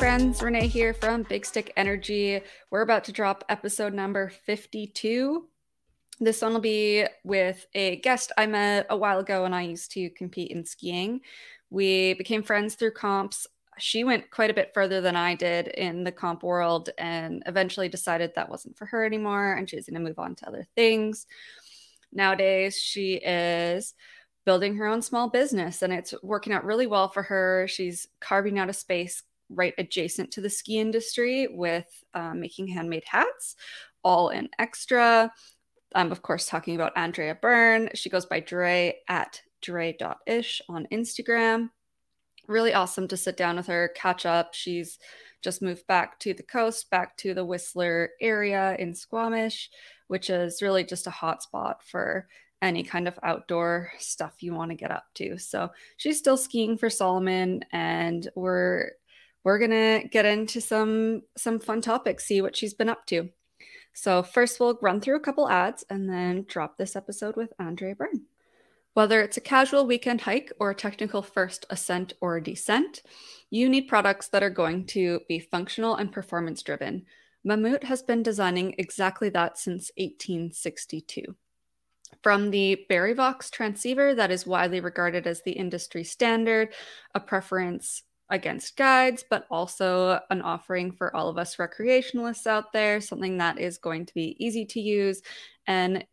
friends, Renee here from Big Stick Energy. We're about to drop episode number 52. This one will be with a guest I met a while ago when I used to compete in skiing. We became friends through comps. She went quite a bit further than I did in the comp world and eventually decided that wasn't for her anymore and she was going to move on to other things. Nowadays, she is building her own small business and it's working out really well for her. She's carving out a space right adjacent to the ski industry with um, making handmade hats, all in extra. I'm, of course, talking about Andrea Byrne. She goes by Dre at dre.ish on Instagram. Really awesome to sit down with her, catch up. She's just moved back to the coast, back to the Whistler area in Squamish, which is really just a hot spot for any kind of outdoor stuff you want to get up to. So she's still skiing for Salomon, and we're we're going to get into some some fun topics, see what she's been up to. So first we'll run through a couple ads and then drop this episode with Andrea Byrne. Whether it's a casual weekend hike or a technical first ascent or descent, you need products that are going to be functional and performance driven. Mammut has been designing exactly that since 1862. From the Barryvox transceiver, that is widely regarded as the industry standard, a preference against guides, but also an offering for all of us recreationalists out there, something that is going to be easy to use and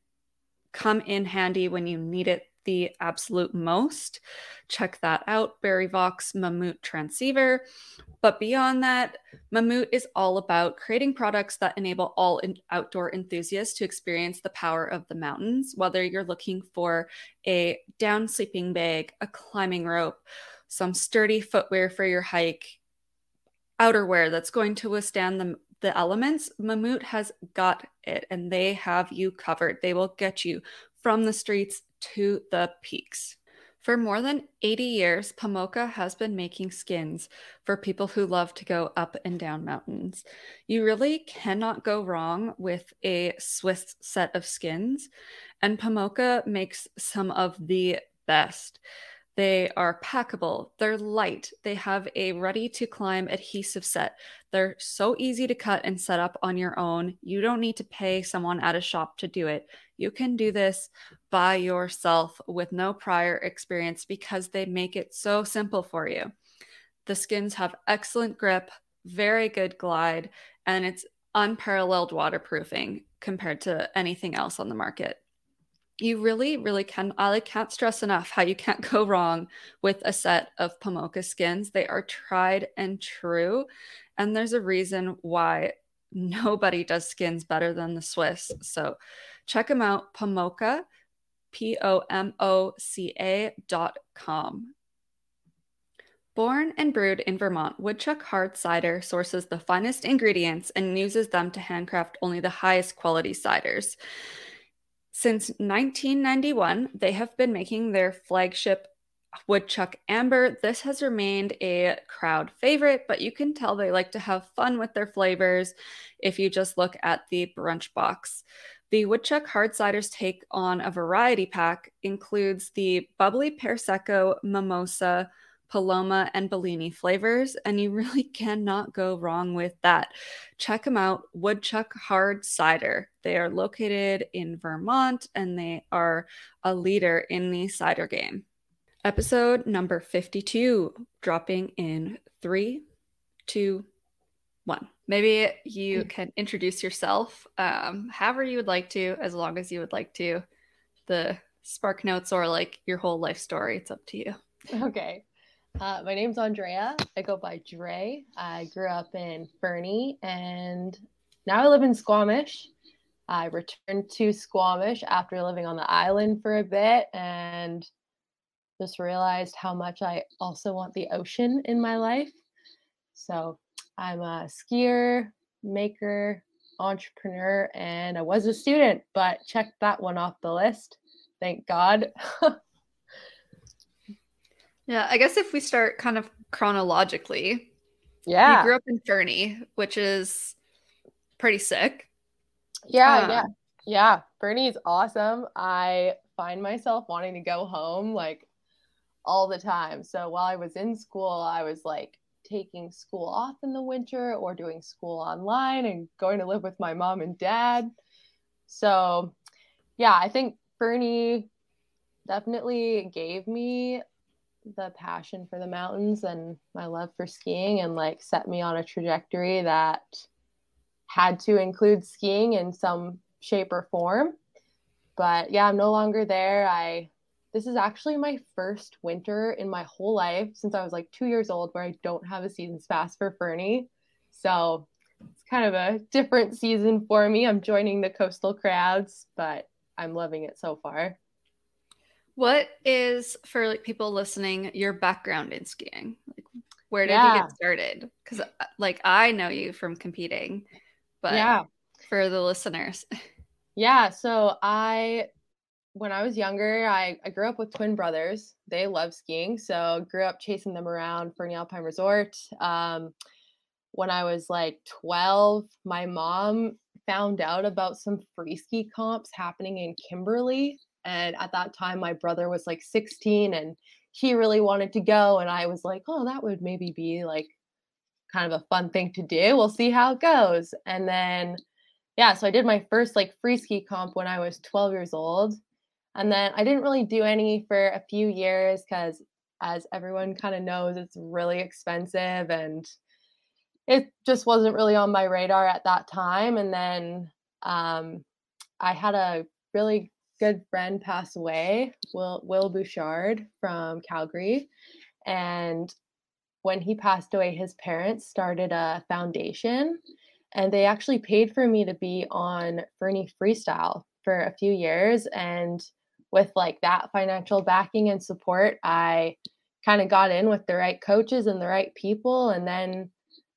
come in handy when you need it the absolute most. Check that out, Barryvox Mammut Transceiver. But beyond that, Mammut is all about creating products that enable all outdoor enthusiasts to experience the power of the mountains, whether you're looking for a down sleeping bag, a climbing rope, some sturdy footwear for your hike, outerwear that's going to withstand the, the elements, Mammut has got it and they have you covered. They will get you from the streets to the peaks. For more than 80 years, Pomoca has been making skins for people who love to go up and down mountains. You really cannot go wrong with a Swiss set of skins, and Pomoca makes some of the best. They are packable, they're light, they have a ready to climb adhesive set. They're so easy to cut and set up on your own. You don't need to pay someone at a shop to do it. You can do this by yourself with no prior experience because they make it so simple for you. The skins have excellent grip, very good glide, and it's unparalleled waterproofing compared to anything else on the market you really, really can. I can't stress enough how you can't go wrong with a set of Pomoca skins. They are tried and true. And there's a reason why nobody does skins better than the Swiss. So check them out, Pomoca, P O M O C A dot com. Born and brewed in Vermont, Woodchuck Hard Cider sources the finest ingredients and uses them to handcraft only the highest quality ciders. Since 1991, they have been making their flagship Woodchuck Amber. This has remained a crowd favorite, but you can tell they like to have fun with their flavors if you just look at the brunch box. The Woodchuck Hard Ciders take on a variety pack, includes the bubbly Prosecco, mimosa, Paloma, and Bellini flavors, and you really cannot go wrong with that. Check them out, Woodchuck Hard Cider. They are located in Vermont and they are a leader in the cider game. Episode number 52, dropping in three, two, one. Maybe you hmm. can introduce yourself um, however you would like to, as long as you would like to. The spark notes or like your whole life story, it's up to you. Okay. Uh, my name's Andrea. I go by Dre. I grew up in Fernie and now I live in Squamish. I returned to Squamish after living on the island for a bit and just realized how much I also want the ocean in my life. So I'm a skier, maker, entrepreneur, and I was a student, but checked that one off the list. Thank God. Yeah, I guess if we start kind of chronologically, yeah, you grew up in Fernie, which is pretty sick. Yeah, um, yeah, yeah. Fernie is awesome. I find myself wanting to go home like all the time. So while I was in school, I was like taking school off in the winter or doing school online and going to live with my mom and dad. So, yeah, I think Fernie definitely gave me the passion for the mountains and my love for skiing and like set me on a trajectory that had to include skiing in some shape or form. But yeah, I'm no longer there. I this is actually my first winter in my whole life since I was like 2 years old where I don't have a season's pass for Fernie. So, it's kind of a different season for me. I'm joining the coastal crowds, but I'm loving it so far. What is for like people listening your background in skiing? Like where did yeah. you get started? Cuz uh, like I know you from competing, but yeah. for the listeners. Yeah, so I when I was younger, I, I grew up with twin brothers. They love skiing, so grew up chasing them around Fernie Alpine Resort. Um, when I was like 12, my mom found out about some free ski comps happening in Kimberley. And at that time, my brother was like 16 and he really wanted to go. And I was like, oh, that would maybe be like kind of a fun thing to do. We'll see how it goes. And then, yeah, so I did my first like free ski comp when I was 12 years old. And then I didn't really do any for a few years because, as everyone kind of knows, it's really expensive and it just wasn't really on my radar at that time. And then um, I had a really good friend pass away, Will Will Bouchard from Calgary, and when he passed away, his parents started a foundation, and they actually paid for me to be on Fernie Freestyle for a few years. And with like that financial backing and support, I kind of got in with the right coaches and the right people, and then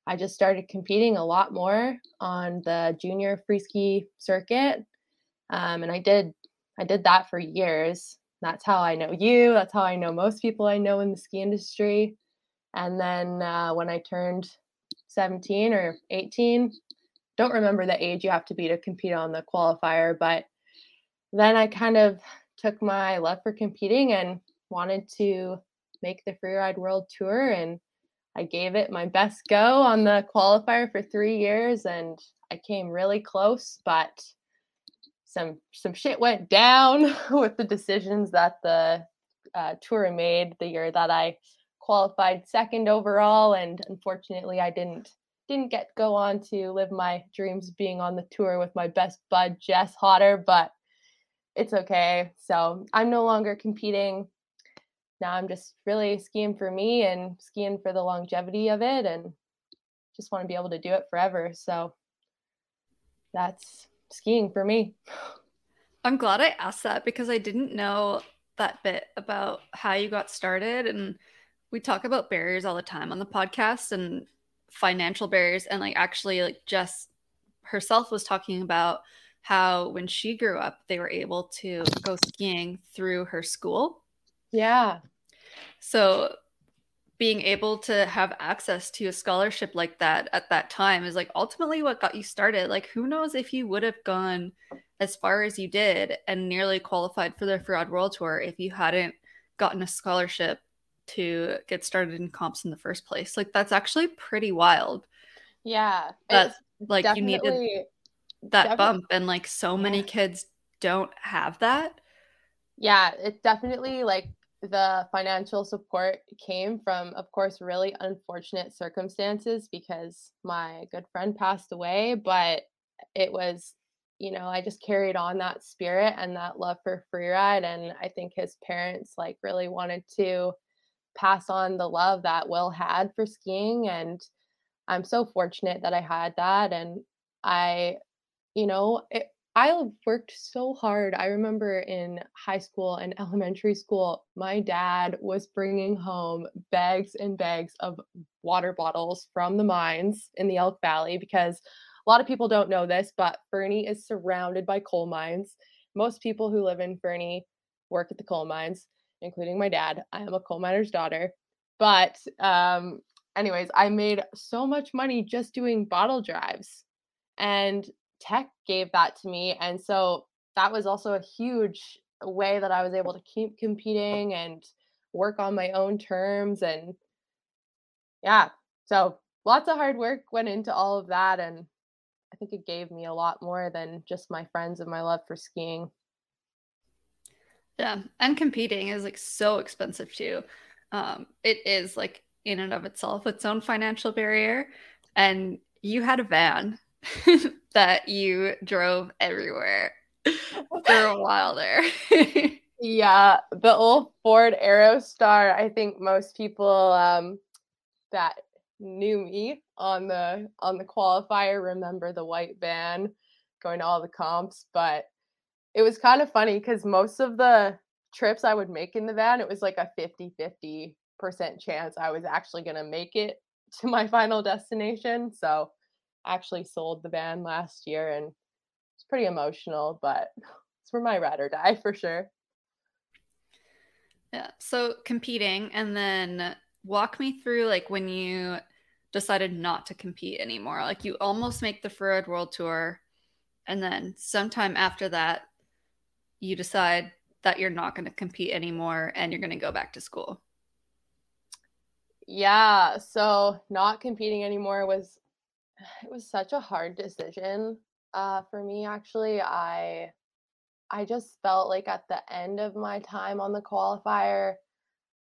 I just started competing a lot more on the junior free ski circuit. Um, and I did I did that for years. That's how I know you. That's how I know most people I know in the ski industry. And then uh, when I turned 17 or 18, don't remember the age you have to be to compete on the qualifier, but then I kind of took my love for competing and wanted to make the freeride world tour and I gave it my best go on the qualifier for 3 years and I came really close but some some shit went down with the decisions that the uh, tour made the year that I qualified second overall, and unfortunately, I didn't didn't get go on to live my dreams being on the tour with my best bud Jess Hodder, but it's okay. So I'm no longer competing. Now I'm just really skiing for me and skiing for the longevity of it, and just want to be able to do it forever. So that's skiing for me. I'm glad I asked that because I didn't know that bit about how you got started. And we talk about barriers all the time on the podcast and financial barriers. And like actually, like Jess herself was talking about how when she grew up, they were able to go skiing through her school. Yeah. So being able to have access to a scholarship like that at that time is like ultimately what got you started. Like, who knows if you would have gone as far as you did and nearly qualified for the Freeride World Tour if you hadn't gotten a scholarship to get started in comps in the first place. Like, that's actually pretty wild. Yeah. That, like, you needed that bump, and like, so many yeah. kids don't have that. Yeah, it's definitely like the financial support came from, of course, really unfortunate circumstances because my good friend passed away. But it was, you know, I just carried on that spirit and that love for freeride. And I think his parents, like, really wanted to pass on the love that Will had for skiing. And I'm so fortunate that I had that. And I, you know, it, I worked so hard. I remember in high school and elementary school, my dad was bringing home bags and bags of water bottles from the mines in the Elk Valley because a lot of people don't know this, but Fernie is surrounded by coal mines. Most people who live in Fernie work at the coal mines, including my dad. I am a coal miner's daughter. But, um, anyways, I made so much money just doing bottle drives. And tech gave that to me. And so that was also a huge way that I was able to keep competing and work on my own terms. And yeah, so lots of hard work went into all of that and I think it gave me a lot more than just my friends and my love for skiing. Yeah, and competing is like so expensive too. Um, it is like in and of itself its own financial barrier, and you had a van that you drove everywhere for a while there. yeah, the old Ford Aerostar. I think most people um, that knew me on the on the qualifier remember the white van going to all the comps, but it was kind of funny because most of the trips I would make in the van, it was like a 50 50 percent chance I was actually going to make it to my final destination. So actually sold the van last year and it's pretty emotional, but it's for my ride or die for sure. Yeah. So competing and then walk me through like when you decided not to compete anymore. Like you almost make the Freeride World Tour and then sometime after that you decide that you're not going to compete anymore and you're going to go back to school? Yeah, so not competing anymore was it was such a hard decision uh, for me actually. I I just felt like at the end of my time on the qualifier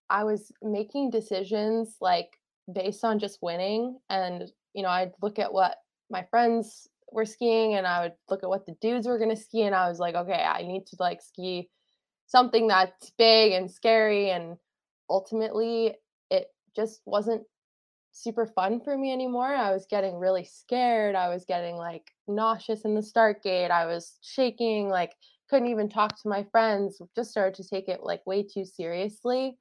I was making decisions like based on just winning and you know I'd look at what my friends were skiing and I would look at what the dudes were going to ski and I was like okay I need to like ski something that's big and scary and ultimately it just wasn't super fun for me anymore. I was getting really scared. I was getting like nauseous in the start gate. I was shaking, like couldn't even talk to my friends. Just started to take it like way too seriously.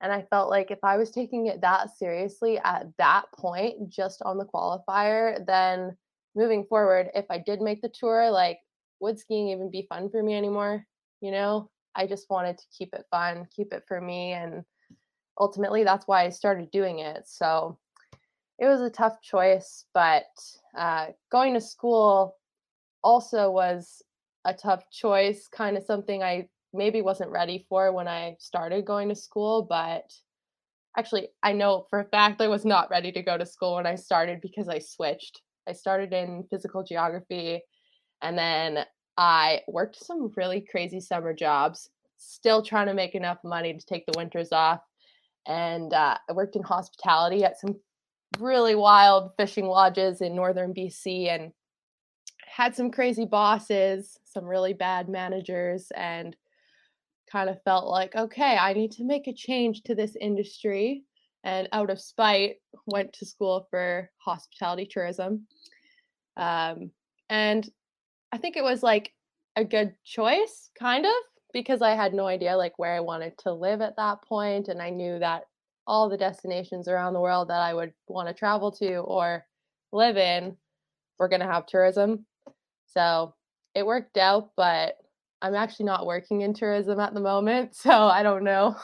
And I felt like if I was taking it that seriously at that point, just on the qualifier, then moving forward, if I did make the tour, like would skiing even be fun for me anymore? You know, I just wanted to keep it fun, keep it for me. And ultimately, that's why I started doing it. So it was a tough choice, but uh, going to school also was a tough choice, kind of something I maybe wasn't ready for when I started going to school. But actually, I know for a fact I was not ready to go to school when I started because I switched. I started in physical geography and then I worked some really crazy summer jobs, still trying to make enough money to take the winters off. And uh, I worked in hospitality at some really wild fishing lodges in northern BC and had some crazy bosses, some really bad managers, and kind of felt like, okay, I need to make a change to this industry. And out of spite, went to school for hospitality tourism. Um, and I think it was like a good choice, kind of, because I had no idea like where I wanted to live at that point, and I knew that all the destinations around the world that I would want to travel to or live in were going to have tourism. So it worked out, but I'm actually not working in tourism at the moment, so I don't know.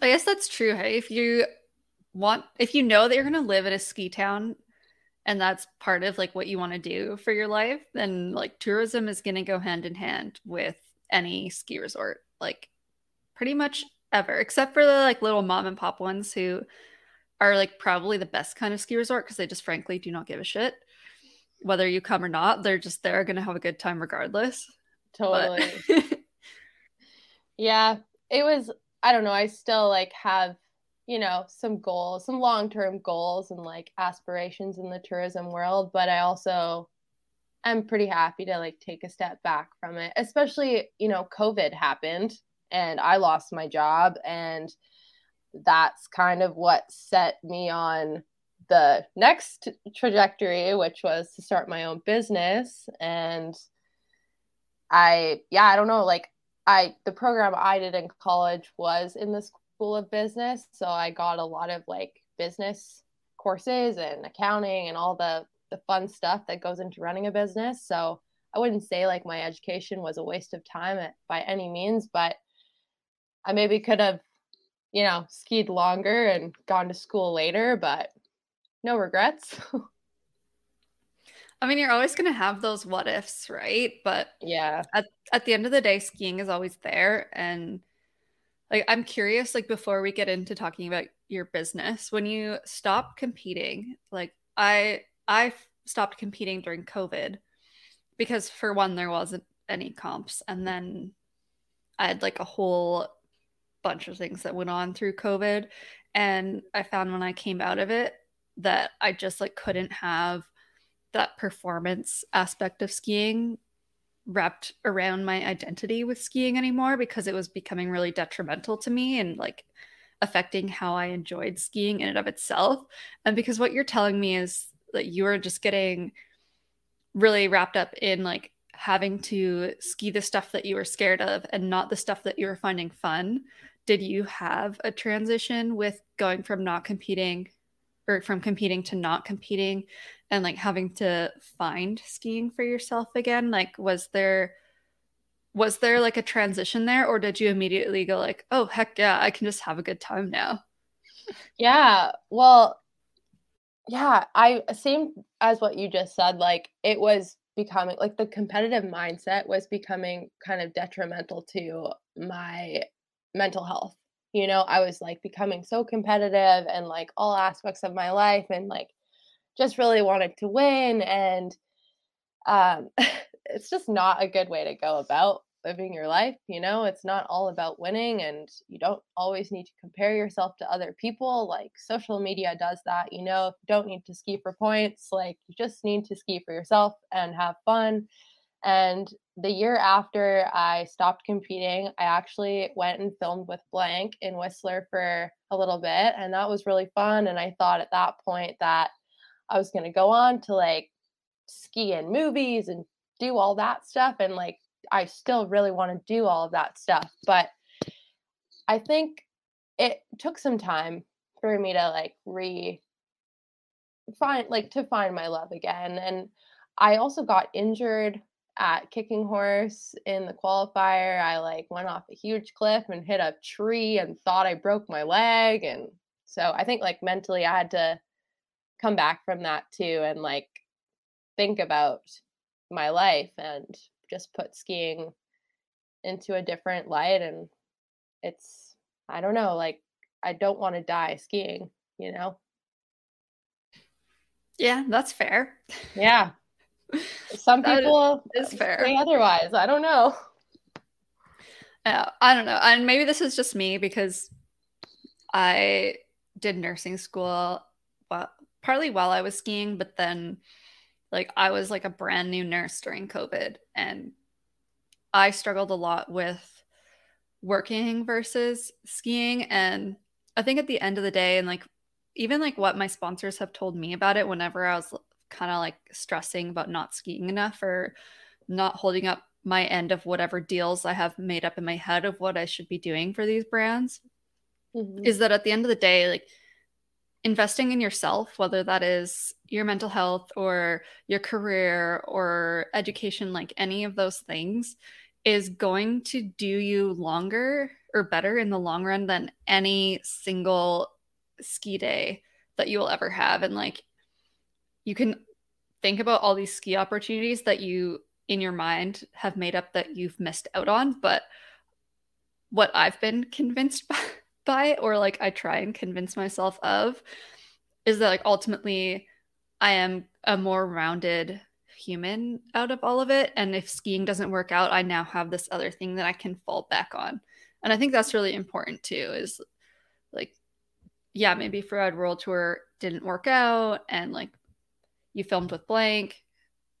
I guess that's true. Hey, if you want, if you know that you're going to live in a ski town and that's part of like what you want to do for your life, then like tourism is going to go hand in hand with any ski resort, like pretty much ever, except for the like little mom and pop ones who are like probably the best kind of ski resort because they just frankly do not give a shit whether you come or not. They're just there going to have a good time regardless. Totally. yeah, it was. I don't know. I still like have you know, some goals, some long term goals and like aspirations in the tourism world. But I also am pretty happy to like take a step back from it, especially, you know, COVID happened and I lost my job. And that's kind of what set me on the next trajectory, which was to start my own business. And I, yeah, I don't know, like, I, the program I did in college was in this School of Business. So I got a lot of like business courses and accounting and all the the fun stuff that goes into running a business. So I wouldn't say like my education was a waste of time at, by any means, but I maybe could have, you know, skied longer and gone to school later, but no regrets. I mean, you're always going to have those what ifs, right? But yeah, at, at the end of the day, skiing is always there. And like i'm curious like before we get into talking about your business when you stop competing like i i stopped competing during covid because for one there wasn't any comps and then i had like a whole bunch of things that went on through covid and i found when i came out of it that i just like couldn't have that performance aspect of skiing wrapped around my identity with skiing anymore because it was becoming really detrimental to me and like affecting how I enjoyed skiing in and of itself. And because what you're telling me is that you are just getting really wrapped up in like having to ski the stuff that you were scared of and not the stuff that you were finding fun. Did you have a transition with going from not competing or from competing to not competing and like having to find skiing for yourself again like was there was there like a transition there or did you immediately go like oh heck yeah i can just have a good time now yeah well yeah i same as what you just said like it was becoming like the competitive mindset was becoming kind of detrimental to my mental health you know i was like becoming so competitive and like all aspects of my life and like just really wanted to win and um it's just not a good way to go about living your life you know? It's not all about winning and you don't always need to compare yourself to other people like social media does that you know? You don't need to ski for points like you just need to ski for yourself and have fun and the year after I stopped competing, I actually went and filmed with Blank in Whistler for a little bit. And that was really fun. And I thought at that point that I was going to go on to like ski in movies and do all that stuff. And like, I still really want to do all of that stuff. But I think it took some time for me to like re find, like, to find my love again. And I also got injured at kicking horse in the qualifier i like went off a huge cliff and hit a tree and thought i broke my leg and so i think like mentally i had to come back from that too and like think about my life and just put skiing into a different light and it's i don't know like i don't want to die skiing you know? Yeah that's fair. Yeah some people is fair. say otherwise. I don't know. Uh, i don't know. And maybe this is just me because i did nursing school well partly while I was skiing, but then like I was like a brand new nurse during COVID and I struggled a lot with working versus skiing. And I think at the end of the day and like even like what my sponsors have told me about it whenever I was kind of like stressing about not skiing enough or not holding up my end of whatever deals I have made up in my head of what I should be doing for these brands mm-hmm. is that at the end of the day like investing in yourself, whether that is your mental health or your career or education, like any of those things, is going to do you longer or better in the long run than any single ski day that you will ever have. And like, you can think about all these ski opportunities that you in your mind have made up that you've missed out on. But what I've been convinced by or like I try and convince myself of is that like ultimately I am a more rounded human out of all of it and if skiing doesn't work out I now have this other thing that I can fall back on. And I think that's really important too is like yeah, maybe Freeride World Tour didn't work out and like you filmed with blank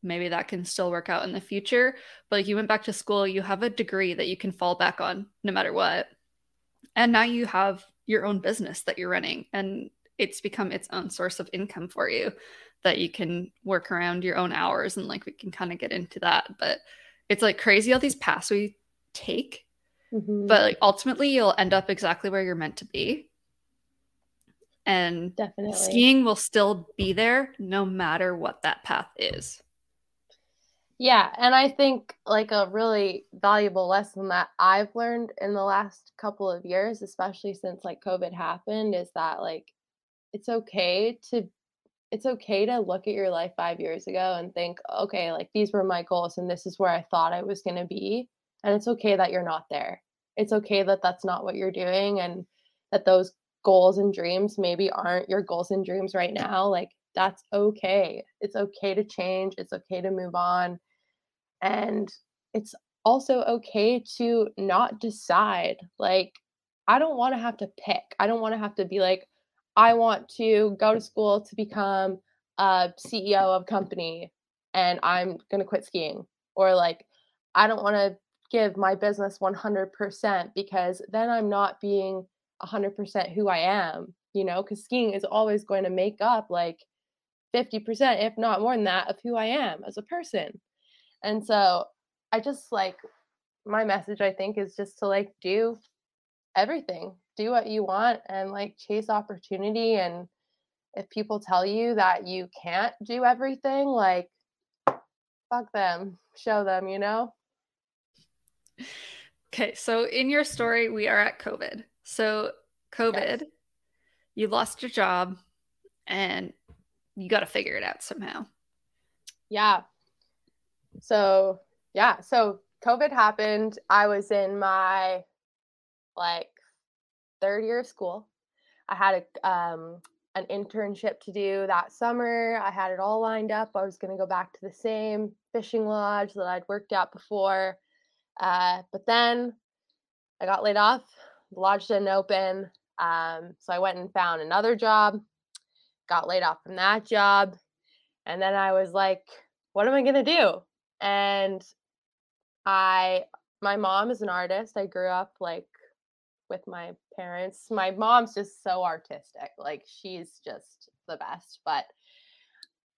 maybe that can still work out in the future. But like you went back to school you have a degree that you can fall back on no matter what. And now you have your own business that you're running and it's become its own source of income for you that you can work around your own hours and like we can kind of get into that. But it's like crazy all these paths we take mm-hmm. but like ultimately you'll end up exactly where you're meant to be and definitely skiing will still be there no matter what that path is yeah, and I think like a really valuable lesson that I've learned in the last couple of years, especially since like COVID happened, is that like it's okay to it's okay to look at your life 5 years ago and think, okay, like these were my goals and this is where I thought I was going to be, and it's okay that you're not there. It's okay that that's not what you're doing and that those goals and dreams maybe aren't your goals and dreams right now, like that's okay. It's okay to change, it's okay to move on. And it's also okay to not decide. Like, I don't want to have to pick. I don't want to have to be like, I want to go to school to become a CEO of company and I'm going to quit skiing. Or like, I don't want to give my business 100% because then I'm not being 100% who I am, you know, because skiing is always going to make up like 50%, if not more than that, of who I am as a person. And so I just like my message, I think, is just to like do everything, do what you want and like chase opportunity. And if people tell you that you can't do everything, like fuck them, show them, you know? Okay, so in your story, we are at COVID. So, COVID, yes. you lost your job and you got to figure it out somehow. Yeah. So, yeah. So, COVID happened. I was in my like third year of school. I had a um, an internship to do that summer. I had it all lined up. I was going to go back to the same fishing lodge that I'd worked at before. Uh, but then I got laid off. The lodge didn't open. Um, so I went and found another job, got laid off from that job. And then I was like, what am I going to do? And I, my mom is an artist. I grew up like with my parents. My mom's just so artistic. Like she's just the best. But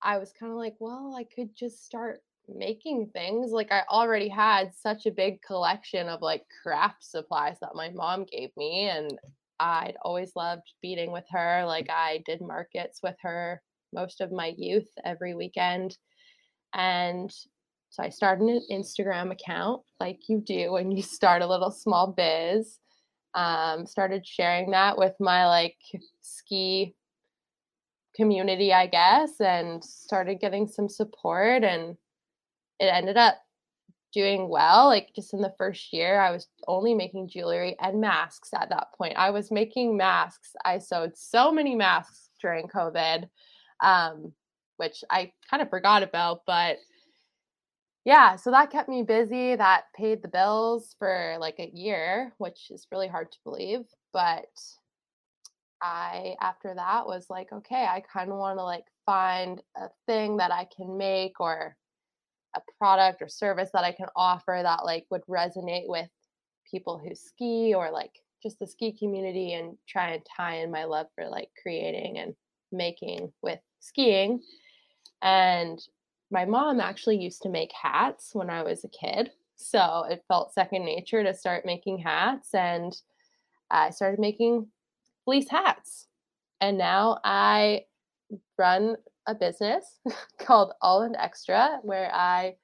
I was kind of like, well, I could just start making things. Like I already had such a big collection of like craft supplies that my mom gave me and I'd always loved beading with her. Like I did markets with her most of my youth every weekend. And so I started an Instagram account like you do when you start a little small biz. Um, started sharing that with my like ski community, I guess, and started getting some support and it ended up doing well. Like just in the first year, I was only making jewelry and masks at that point. I was making masks. I sewed so many masks during COVID, um, which I kind of forgot about, but yeah, so that kept me busy. That paid the bills for like a year, which is really hard to believe. But I, after that, was like, okay, I kind of want to like find a thing that I can make or a product or service that I can offer that like would resonate with people who ski or like just the ski community and try and tie in my love for like creating and making with skiing. And my mom actually used to make hats when I was a kid. So it felt second nature to start making hats. And I started making fleece hats. And now I run a business called All in Extra where I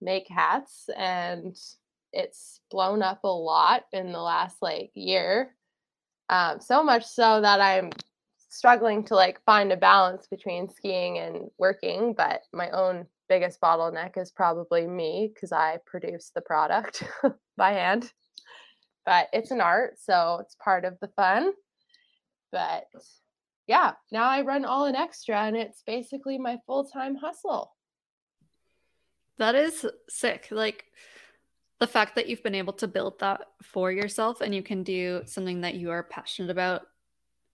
make hats and it's blown up a lot in the last like year. Um, so much so that I'm struggling to like find a balance between skiing and working, but my own biggest bottleneck is probably me because I produce the product by hand. But it's an art, so it's part of the fun. But yeah, now I run all in extra and it's basically my full time hustle. That is sick. Like the fact that you've been able to build that for yourself and you can do something that you are passionate about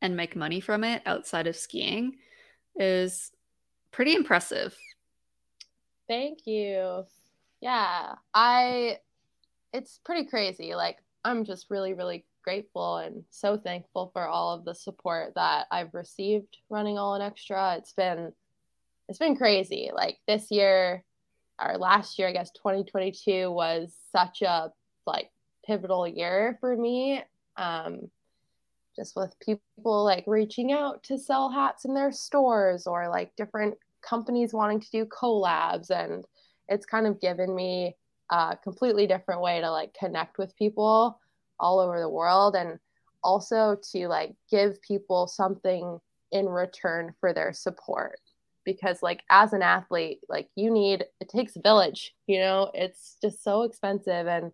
and make money from it outside of skiing is pretty impressive. Thank you. Yeah, I it's pretty crazy. Like I'm just really really grateful and so thankful for all of the support that I've received running all in extra. It's been it's been crazy. Like this year or last year, I guess 2022 was such a like pivotal year for me. Um just with people like reaching out to sell hats in their stores or like different companies wanting to do collabs and it's kind of given me a completely different way to like connect with people all over the world and also to like give people something in return for their support because like as an athlete like you need it takes a village you know it's just so expensive and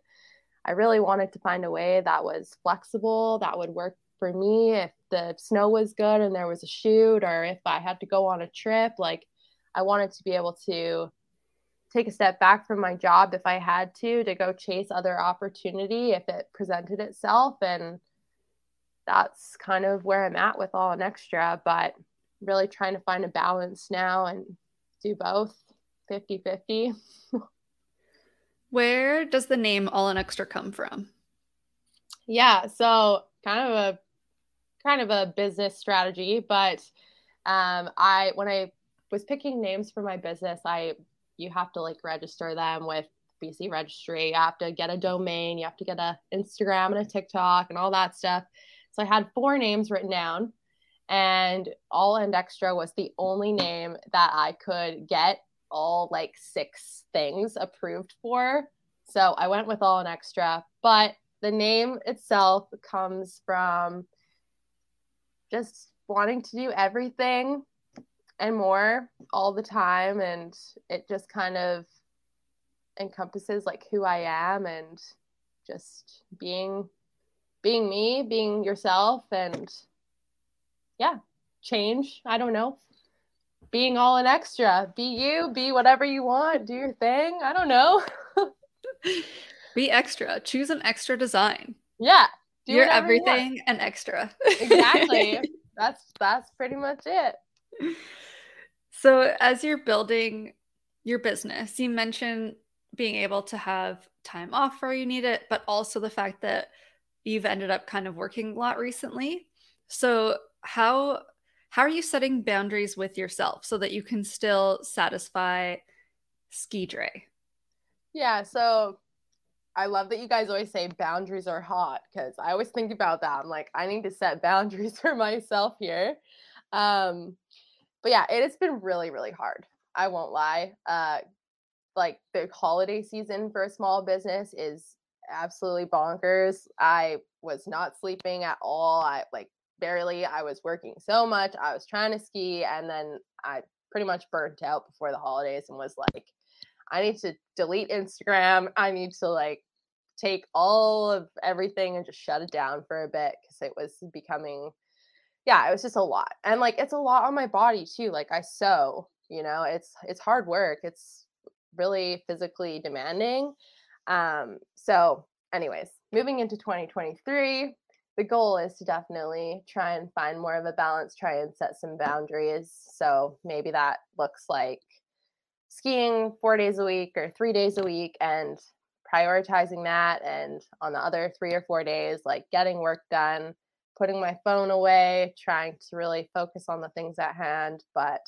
i really wanted to find a way that was flexible that would work for me if the snow was good and there was a shoot or if I had to go on a trip. Like I wanted to be able to take a step back from my job if I had to to go chase other opportunity if it presented itself and that's kind of where I'm at with all an extra but really trying to find a balance now and do both 50-50 where does the name all an extra come from? Yeah so kind of a kind of a business strategy but um, i when i was picking names for my business i you have to like register them with BC Registry. You have to get a domain, you have to get a Instagram and a TikTok and all that stuff. So I had four names written down, and All and Extra was the only name that I could get all like six things approved for. So I went with All and Extra, but the name itself comes from just wanting to do everything and more all the time and it just kind of encompasses like who I am and just being being me, being yourself and yeah, change, I don't know. Being all an extra. Be you, be whatever you want, do your thing. I don't know. be extra. Choose an extra design. Yeah. You're everything you and extra. exactly. That's that's pretty much it. So, as you're building your business, you mentioned being able to have time off where you need it, but also the fact that you've ended up kind of working a lot recently. So, how how are you setting boundaries with yourself so that you can still satisfy ski dre? Yeah, so I love that you guys always say boundaries are hot because I always think about that. I'm like, I need to set boundaries for myself here. Um, but yeah, it has been really, really hard. I won't lie. Uh, like the holiday season for a small business is absolutely bonkers. I was not sleeping at all. I like barely. I was working so much. I was trying to ski, and then I pretty much burnt out before the holidays and was like, I need to delete Instagram. I need to like take all of everything and just shut it down for a bit because it was becoming yeah, it was just a lot. And like it's a lot on my body too. Like I sew, you know, it's it's hard work. It's really physically demanding. Um so anyways, moving into 2023, the goal is to definitely try and find more of a balance, try and set some boundaries. So maybe that looks like skiing 4 days a week or 3 days a week and prioritizing that and on the other 3 or 4 days like getting work done putting my phone away, trying to really focus on the things at hand. But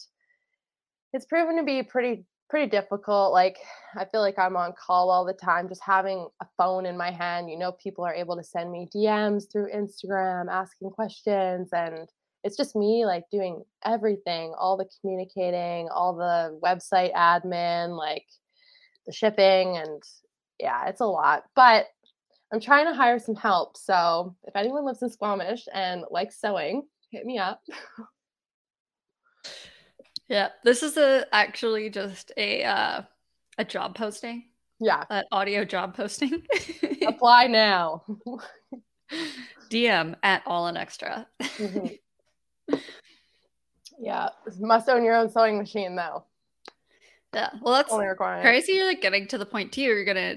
it's proven to be pretty pretty difficult. Like I feel like I'm on call all the time, just having a phone in my hand. You know, people are able to send me DMs through Instagram, asking questions, and it's just me like doing everything, all the communicating, all the website admin, like the shipping, and yeah, it's a lot. But I'm trying to hire some help. So if anyone lives in Squamish and likes sewing, hit me up. yeah, this is a actually just a uh, a job posting. Yeah, an audio job posting. Apply now. DM at all an extra. mm-hmm. Yeah, must own your own sewing machine though. Yeah, well, that's crazy. You're like getting to the point too. You're gonna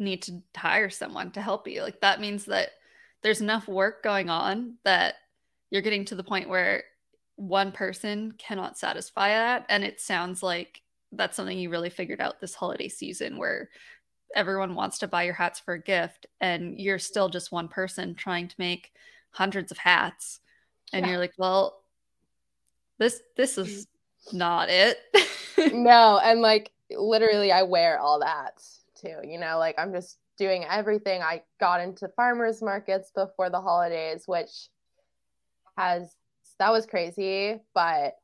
need to hire someone to help you. Like that means that there's enough work going on that you're getting to the point where one person cannot satisfy that. And it sounds like that's something you really figured out this holiday season where everyone wants to buy your hats for a gift and you're still just one person trying to make hundreds of hats. And yeah. you're like, well, this this is mm. not it. no, and like literally I wear all that You know, like I'm just doing everything. I got into farmers markets before the holidays, which has that was crazy. But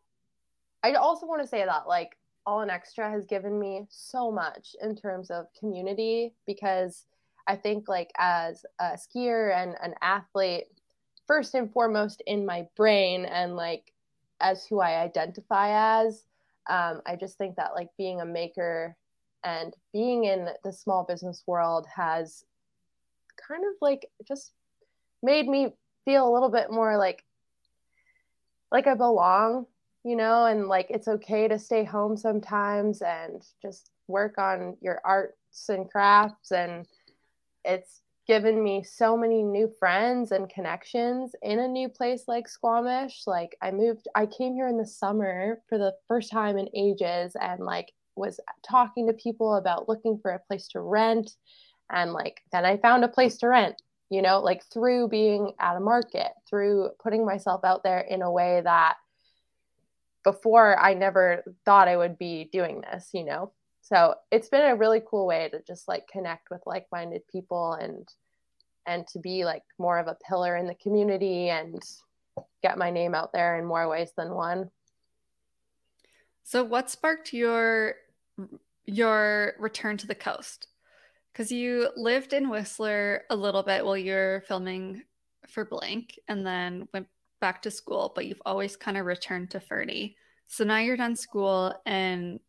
I also want to say that like All an Extra has given me so much in terms of community because I think like as a skier and an athlete, first and foremost in my brain and like as who I identify as, um, I just think that like being a maker and being in the small business world has kind of like just made me feel a little bit more like like I belong, you know, and like it's okay to stay home sometimes and just work on your arts and crafts and it's given me so many new friends and connections in a new place like Squamish. Like I moved I came here in the summer for the first time in ages and like was talking to people about looking for a place to rent and like then I found a place to rent you know, like through being at a market, through putting myself out there in a way that before I never thought I would be doing this, you know. So it's been a really cool way to just like connect with like-minded people and and to be like more of a pillar in the community and get my name out there in more ways than one. So what sparked your your return to the coast? because you lived in Whistler a little bit while you're filming for Blank and then went back to school, but you've always kind of returned to Fernie. So now you're done school and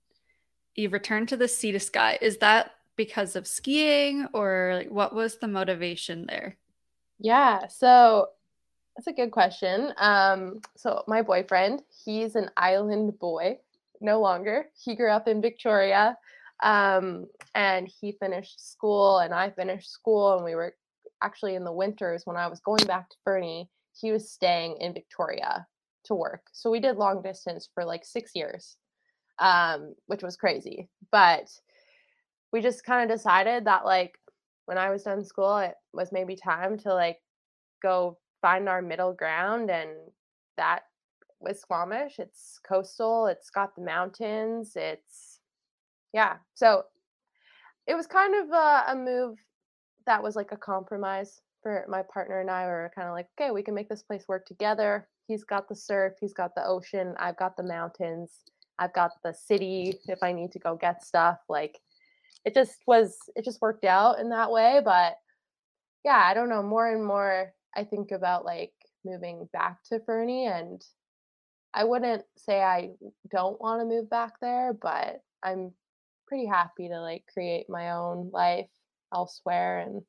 you've returned to the sea to sky. Is that because of skiing or like, what was the motivation there? Yeah, so that's a good question. Um, so my boyfriend, he's an island boy, no longer. He grew up in Victoria um, and he finished school and I finished school and we were actually in the winters when I was going back to Fernie, he was staying in Victoria to work. So we did long distance for like six years, um, which was crazy. But we just kind of decided that like when I was done school, it was maybe time to like go find our middle ground and that was Squamish. It's coastal, it's got the mountains, it's yeah so it was kind of a, a, move that was like a compromise for my partner and i we were kind of like okay we can make this place work together he's got the surf he's got the ocean i've got the mountains i've got the city if i need to go get stuff like it just was it just worked out in that way but yeah i don't know more and more i think about like moving back to fernie and i wouldn't say i don't want to move back there but i'm pretty happy to like create my own life elsewhere and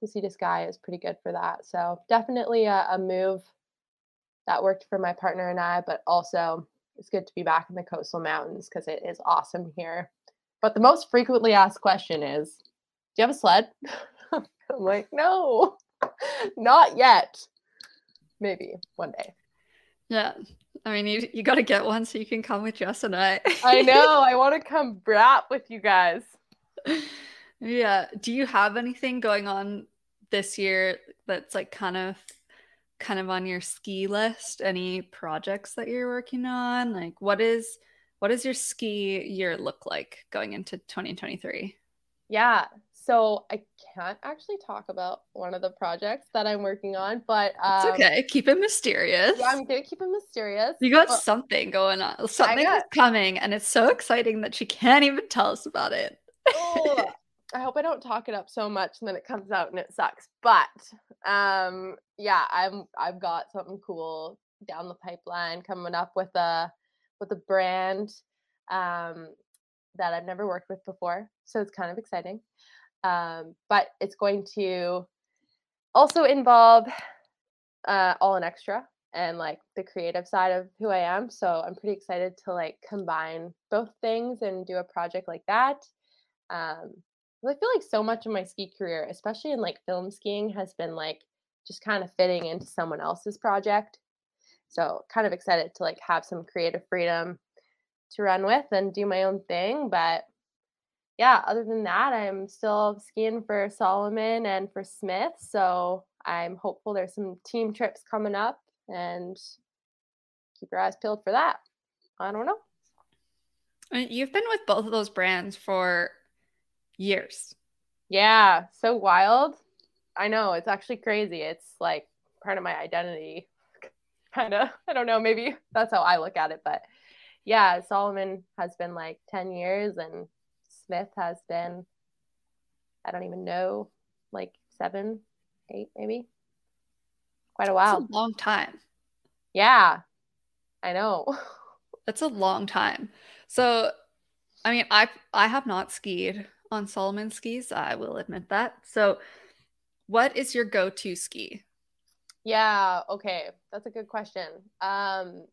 the sea to sky is pretty good for that so definitely a, a move that worked for my partner and i but also it's good to be back in the coastal mountains because it is awesome here. But the most frequently asked question is do you have a sled? I'm like no not yet. Maybe one day yeah I mean, you you got to get one so you can come with Jess and I. I know. I want to come rap with you guys. Yeah. Do you have anything going on this year that's like kind of kind of on your ski list? Any projects that you're working on? Like what is what does your ski year look like going into 2023? Yeah. So I can't actually talk about one of the projects that I'm working on, but um, it's okay. Keep it mysterious. Yeah, I'm gonna keep it mysterious. You got well, something going on. Something got... is coming, and it's so exciting that she can't even tell us about it. oh, I hope I don't talk it up so much and then it comes out and it sucks. But um, yeah, I'm I've got something cool down the pipeline coming up with a with a brand um, that I've never worked with before, so it's kind of exciting. Um, but it's going to also involve uh, all an extra and like the creative side of who I am. So I'm pretty excited to like combine both things and do a project like that. Um, I feel like so much of my ski career, especially in like film skiing, has been like just kind of fitting into someone else's project. So kind of excited to like have some creative freedom to run with and do my own thing. But yeah, other than that, I'm still skiing for Salomon and for Smith. So I'm hopeful there's some team trips coming up and keep your eyes peeled for that. I don't know. Uh, you've been with both of those brands for years. Yeah, so wild. I know, it's actually crazy. It's like part of my identity. kind of. I don't know, maybe that's how I look at it, but yeah, Salomon has been like 10 years and Smith has been, I don't even know, like seven, eight, maybe. Quite a while. That's a long time. Yeah, I know. That's a long time. So, I mean, I I have not skied on Salomon skis. I will admit that. So, what is your go-to ski? Yeah, okay. That's a good question. Um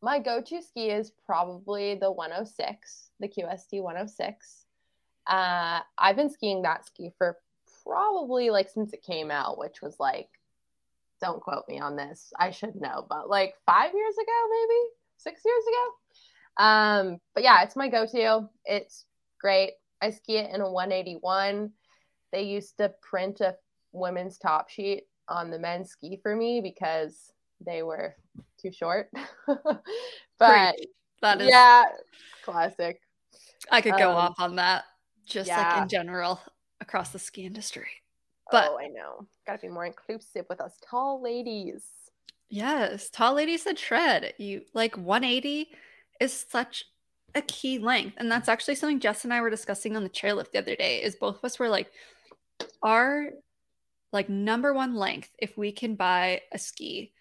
my go-to ski is probably the 106, the QST 106. Uh I've been skiing that ski for probably like since it came out, which was like don't quote me on this. I should know, but like 5 years ago maybe, 6 years ago. Um but yeah, it's my go-to. It's great. I ski it in a 181. They used to print a women's top sheet on the men's ski for me because they were too short. but that is yeah, classic. I could go um, off on that just yeah. like in general across the ski industry. But oh, I know. Gotta be more inclusive with us tall ladies. Yes, tall ladies that tread. You like 180 is such a key length. And that's actually something Jess and I were discussing on the chairlift the other day is both of us were like, our like number one length, if we can buy a ski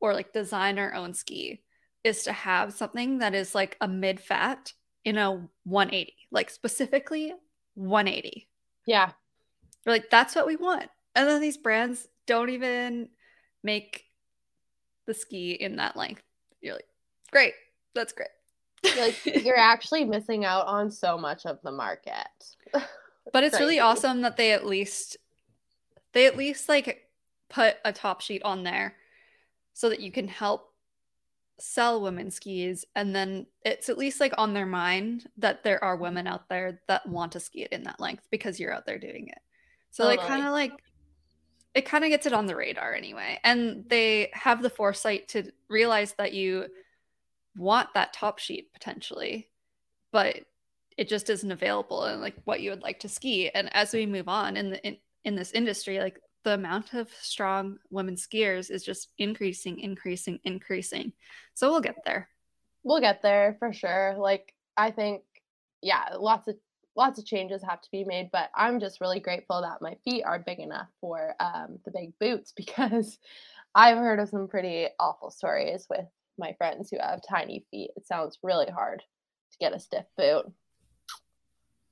or like design our own ski, is to have something that is like a mid fat in a 180, like specifically 180. Yeah. We're like, that's what we want. And then these brands don't even make the ski in that length. You're like, great, that's great like you're actually missing out on so much of the market. but it's really awesome that they at least they at least like put a top sheet on there so that you can help sell women's skis and then it's at least like on their mind that there are women out there that want to ski it in that length because you're out there doing it. So totally. like kind of like it kind of gets it on the radar anyway. And they have the foresight to realize that you want that top sheet potentially, but it just isn't available and like what you would like to ski. And as we move on in the in, in this industry, like the amount of strong women skiers is just increasing, increasing, increasing. So we'll get there. We'll get there for sure. Like I think, yeah, lots of lots of changes have to be made, but I'm just really grateful that my feet are big enough for um, the big boots because I've heard of some pretty awful stories with my friends who have tiny feet. It sounds really hard to get a stiff boot.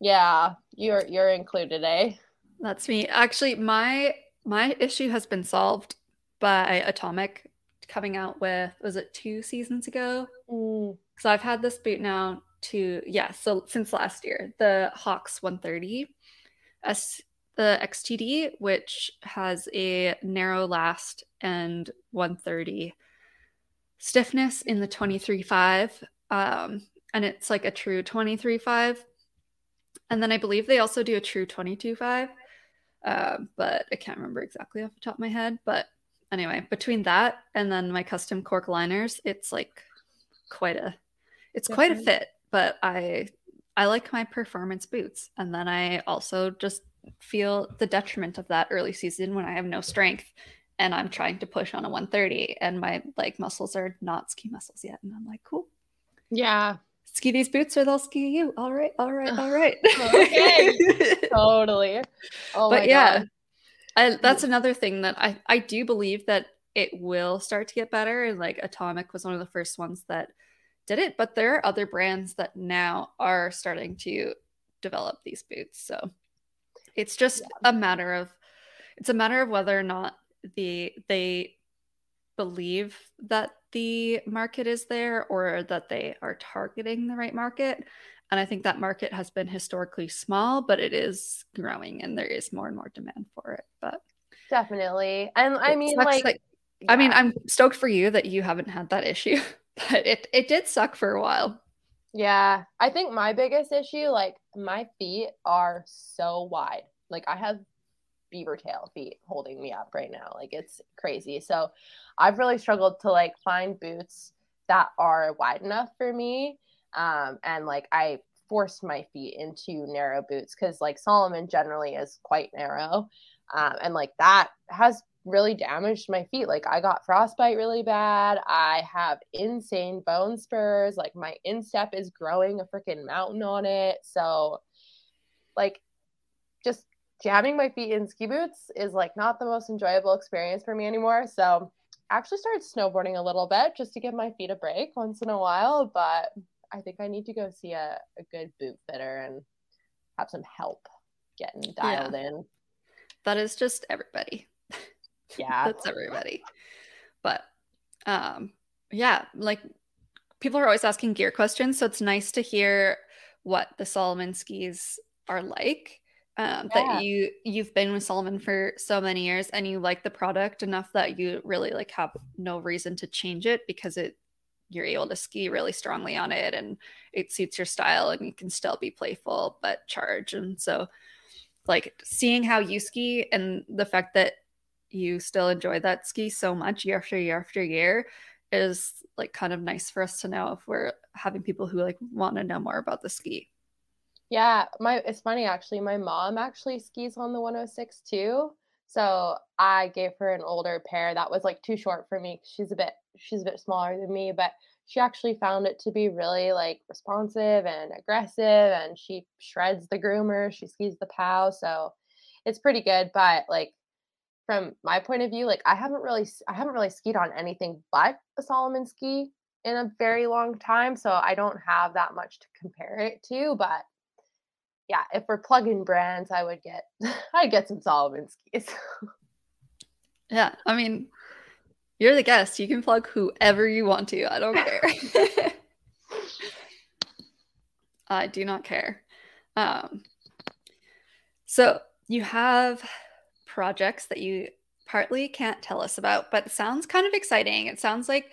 Yeah, you're you're included, eh? That's me. Actually, my my issue has been solved by Atomic coming out with was it two seasons ago? Mm. So I've had this boot now to yeah, so since last year, the Hawx 130 S the XTD, which has a narrow last and 130 stiffness in the 23.5 um, and it's like a true 23.5 and then i believe they also do a true 22.5 uh, but i can't remember exactly off the top of my head but anyway between that and then my custom cork liners it's like quite a it's quite a fit but i i like my performance boots and then i also just feel the detriment of that early season when i have no strength and I'm trying to push on a 130 and my like muscles are not ski muscles yet. And I'm like, cool. Yeah. Ski these boots or they'll ski you. All right. All right. All right. okay. totally. Oh but yeah, I, mm. that's another thing that I, I do believe that it will start to get better. And like Atomic was one of the first ones that did it, but there are other brands that now are starting to develop these boots. So it's just yeah. a matter of it's a matter of whether or not the they believe that the market is there or that they are targeting the right market. And I think that market has been historically small, but it is growing and there is more and more demand for it. But definitely. And I mean like that, yeah. I mean, I'm stoked for you that you haven't had that issue, but it it did suck for a while. Yeah. I think my biggest issue, like my feet are so wide. Like I have beaver tail feet holding me up right now. Like it's crazy. So I've really struggled to like find boots that are wide enough for me. Um, and like I forced my feet into narrow boots because like Salomon generally is quite narrow. Um, and like that has really damaged my feet. Like I got frostbite really bad. I have insane bone spurs. Like my instep is growing a freaking mountain on it. So like jamming my feet in ski boots is like not the most enjoyable experience for me anymore. So I actually started snowboarding a little bit just to give my feet a break once in a while. But I think I need to go see a, a good boot fitter and have some help getting dialed yeah. in. That is just everybody. Yeah. That's everybody. But um, yeah, like people are always asking gear questions, so it's nice to hear what the Salomon skis are like. Um, yeah. That you you've been with Salomon for so many years and you like the product enough that you really like have no reason to change it because it you're able to ski really strongly on it and it suits your style and you can still be playful but charge and so like seeing how you ski and the fact that you still enjoy that ski so much year after year after year is like kind of nice for us to know if we're having people who like want to know more about the ski. Yeah, my it's funny actually. My mom actually skis on the 106 too. So I gave her an older pair that was like too short for me. She's a bit she's a bit smaller than me, but she actually found it to be really like responsive and aggressive and she shreds the groomer, she skis the pow, so it's pretty good, but like from my point of view, like I haven't really I haven't really skied on anything but a Salomon ski in a very long time, so I don't have that much to compare it to, but yeah, if we're plugging brands, I would get I'd get some Salomon skis. yeah, I mean, you're the guest. You can plug whoever you want to. I don't care. I do not care. Um, so you have projects that you partly can't tell us about, but sounds kind of exciting. It sounds like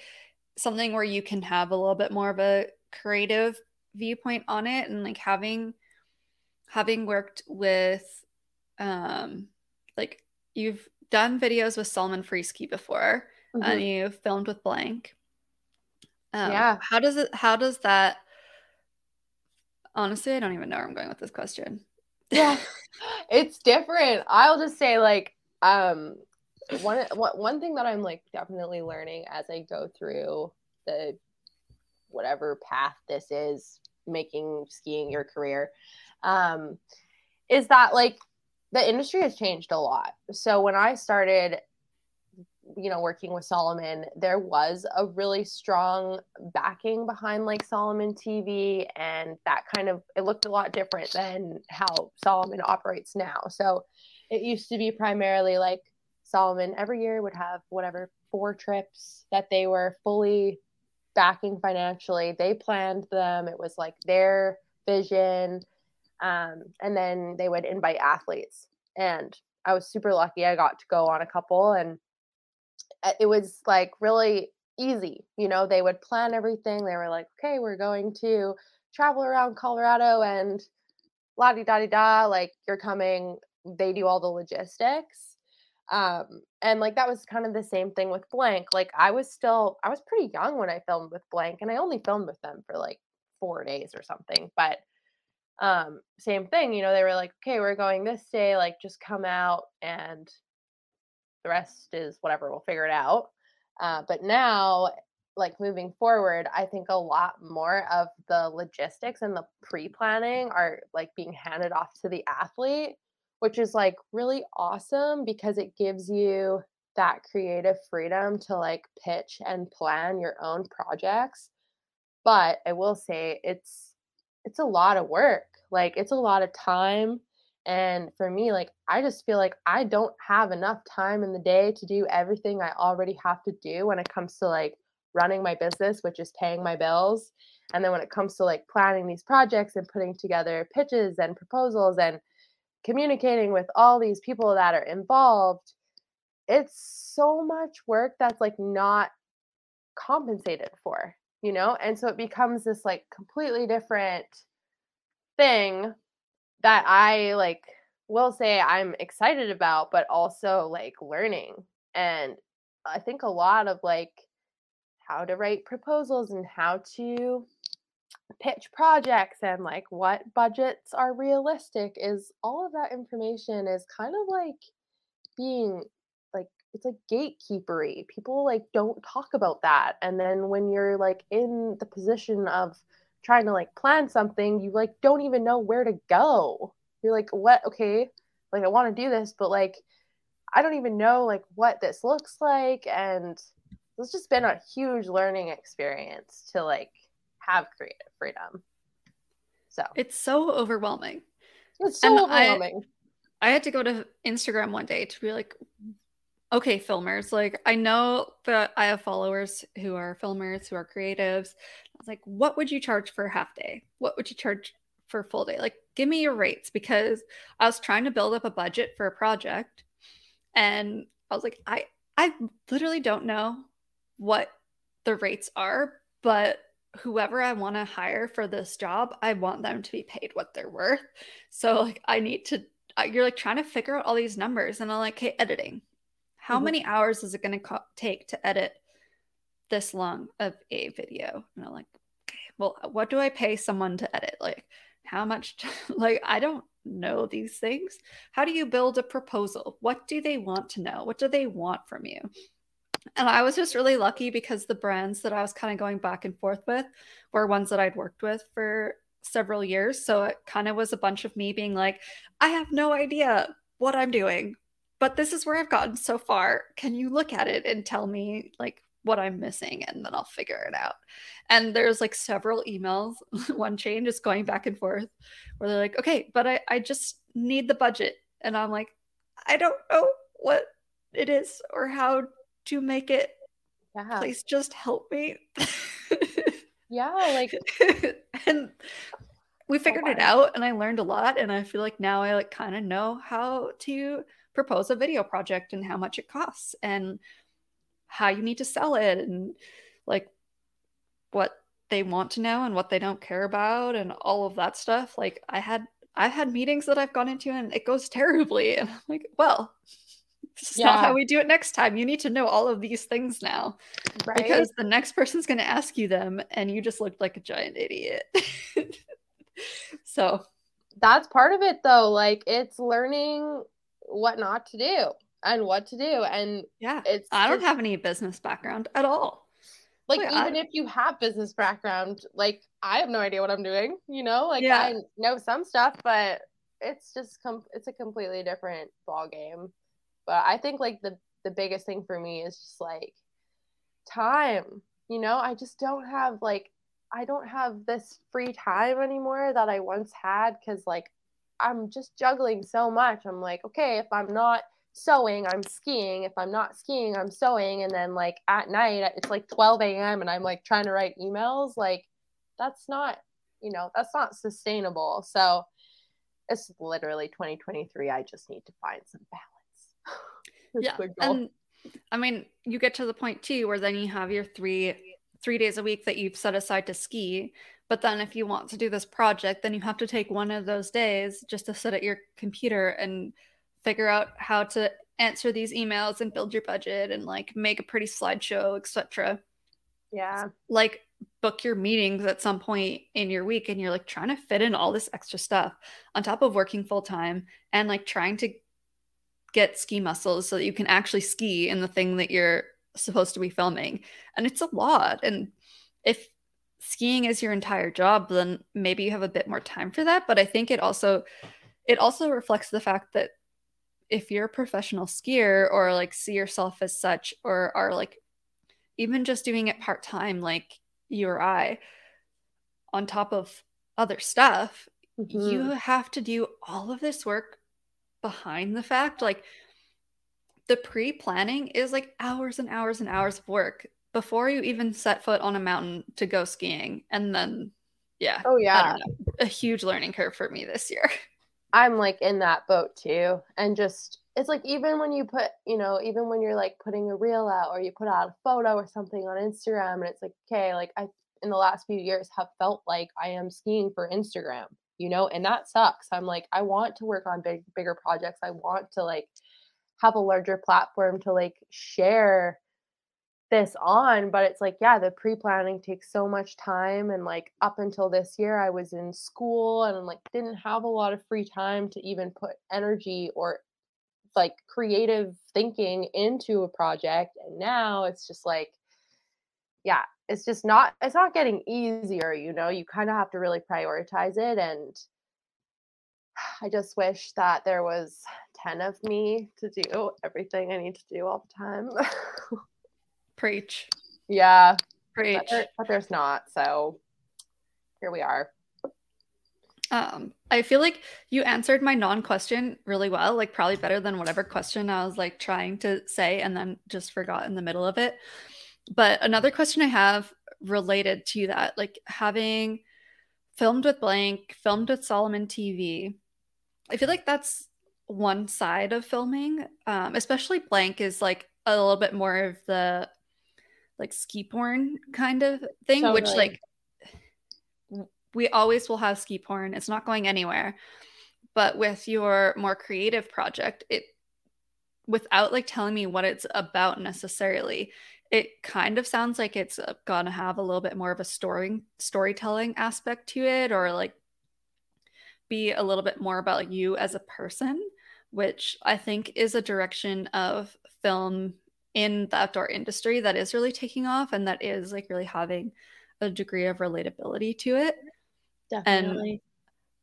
something where you can have a little bit more of a creative viewpoint on it and like having having worked with um like you've done videos with Salomon Freeski before mm-hmm. and you've filmed with Blank. Um, yeah. How does it how does that honestly I don't even know where I'm going with this question. Yeah. it's different. I'll just say like um one one thing that I'm like definitely learning as I go through the whatever path this is making skiing your career um is that like the industry has changed a lot. So when I started you know working with Salomon, there was a really strong backing behind like Salomon TV and that kind of it looked a lot different than how Salomon operates now. So it used to be primarily like Salomon every year would have whatever four trips that they were fully backing financially. They planned them. It was like their vision um, and then they would invite athletes and I was super lucky I got to go on a couple and it was like really easy. You know, they would plan everything. They were like, okay, we're going to travel around Colorado and la di da di da, like you're coming. They do all the logistics. Um, and like that was kind of the same thing with Blank. Like I was still, I was pretty young when I filmed with Blank, and I only filmed with them for like four days or something. But um, same thing, you know, they were like, okay, we're going this day, like just come out and the rest is whatever we'll figure it out. Uh, but now like moving forward i think a lot more of the logistics and the pre-planning are like being handed off to the athlete which is like really awesome because it gives you that creative freedom to like pitch and plan your own projects. But i will say it's it's a lot of work like it's a lot of time and for me, like, I just feel like I don't have enough time in the day to do everything I already have to do when it comes to like running my business, which is paying my bills. And then when it comes to like planning these projects and putting together pitches and proposals and communicating with all these people that are involved, it's so much work that's like not compensated for, you know? And so it becomes this like completely different thing that I like will say I'm excited about, but also like learning. And I think a lot of like how to write proposals and how to pitch projects and like what budgets are realistic is all of that information is kind of like being it's like gatekeepery. People like don't talk about that. And then when you're like in the position of trying to like plan something, you like don't even know where to go. You're like, what? Okay, like I want to do this, but like I don't even know like what this looks like, and it's just been a huge learning experience to like have creative freedom. So it's so overwhelming. It's so and overwhelming. I, I had to go to Instagram one day to be like, okay, filmers, like I know that I have followers who are filmers, who are creatives. I was like, what would you charge for a half day? What would you charge for full day? Like, give me your rates because I was trying to build up a budget for a project and I was like, I I literally don't know what the rates are, but whoever I want to hire for this job, I want them to be paid what they're worth. So like I need to you're like trying to figure out all these numbers and I'm like, "Hey, editing how mm-hmm. many hours is it going to co- take to edit this long of a video? And I'm like, okay, well, what do I pay someone to edit? Like, how much? To, like, I don't know these things. How do you build a proposal? What do they want to know? What do they want from you? And I was just really lucky because the brands that I was kind of going back and forth with were ones that I'd worked with for several years. So it kind of was a bunch of me being like, I have no idea what I'm doing but this is where I've gotten so far. Can you look at it and tell me like what I'm missing and then I'll figure it out. And there's like several emails, one chain just going back and forth where they're like, okay, but I, I just need the budget. And I'm like, I don't know what it is or how to make it. Yeah. Please just help me. yeah, like and we figured oh, it out and I learned a lot and I feel like now I like kind of know how to propose a video project and how much it costs and how you need to sell it and like what they want to know and what they don't care about and all of that stuff like i had i've had meetings that i've gone into and it goes terribly and i'm like well it's yeah. not how we do it next time you need to know all of these things now right? because the next person's going to ask you them and you just looked like a giant idiot so that's part of it though like it's learning what not to do and what to do. And yeah, it's I don't have any business background at all. Like Wait, even if you have business background, like I have no idea what I'm doing, you know? Like yeah. I know some stuff, but it's just com- it's a completely different ball game. But I think like the the biggest thing for me is just like time. You know, I just don't have like I don't have this free time anymore that I once had cuz like I'm just juggling so much. I'm like, okay, if I'm not sewing, I'm skiing. If I'm not skiing, I'm sewing. And then like at night, it's like 12 a.m. and I'm like trying to write emails. Like that's not, you know, that's not sustainable. So it's literally 2023. I just need to find some balance. yeah. And I mean, you get to the point too where then you have your three three days a week that you've set aside to ski but then if you want to do this project, then you have to take one of those days just to sit at your computer and figure out how to answer these emails and build your budget and like make a pretty slideshow, etc. Yeah. Like book your meetings at some point in your week and you're like trying to fit in all this extra stuff on top of working full time and like trying to get ski muscles so that you can actually ski in the thing that you're supposed to be filming. And it's a lot. And if skiing is your entire job, then maybe you have a bit more time for that. But I think it also it also reflects the fact that if you're a professional skier or like see yourself as such or are like even just doing it part time like you or I on top of other stuff, mm-hmm. you have to do all of this work behind the fact like the pre-planning is like hours and hours and hours of work before you even set foot on a mountain to go skiing and then yeah oh yeah. a huge learning curve for me this year. I'm like in that boat too and just it's like even when you put you know even when you're like putting a reel out or you put out a photo or something on instagram and it's like okay like i in the last few years have felt like i am skiing for instagram you know and that sucks. I'm like i want to work on big bigger projects. I want to like have a larger platform to like share this on but it's like yeah the pre-planning takes so much time and like up until this year i was in school and like didn't have a lot of free time to even put energy or like creative thinking into a project and now it's just like yeah it's just not it's not getting easier you know? You kind of have to really prioritize it and i just wish that there was 10 of me to do everything i need to do all the time Preach. Yeah. Preach. But, there, but there's not. So here we are. Um, I feel like you answered my non-question really well, like probably better than whatever question I was like trying to say and then just forgot in the middle of it. But another question I have related to that, like having filmed with Blank, filmed with Salomon TV, I feel like that's one side of filming. Um, especially Blank is like a little bit more of the like ski porn kind of thing, totally. which like we always will have ski porn. It's not going anywhere. But with your more creative project, it without like telling me what it's about necessarily, it kind of sounds like it's uh, gonna have a little bit more of a story storytelling aspect to it, or like be a little bit more about like you as a person, which I think is a direction of film in the outdoor industry that is really taking off and that is like really having a degree of relatability to it. Definitely. And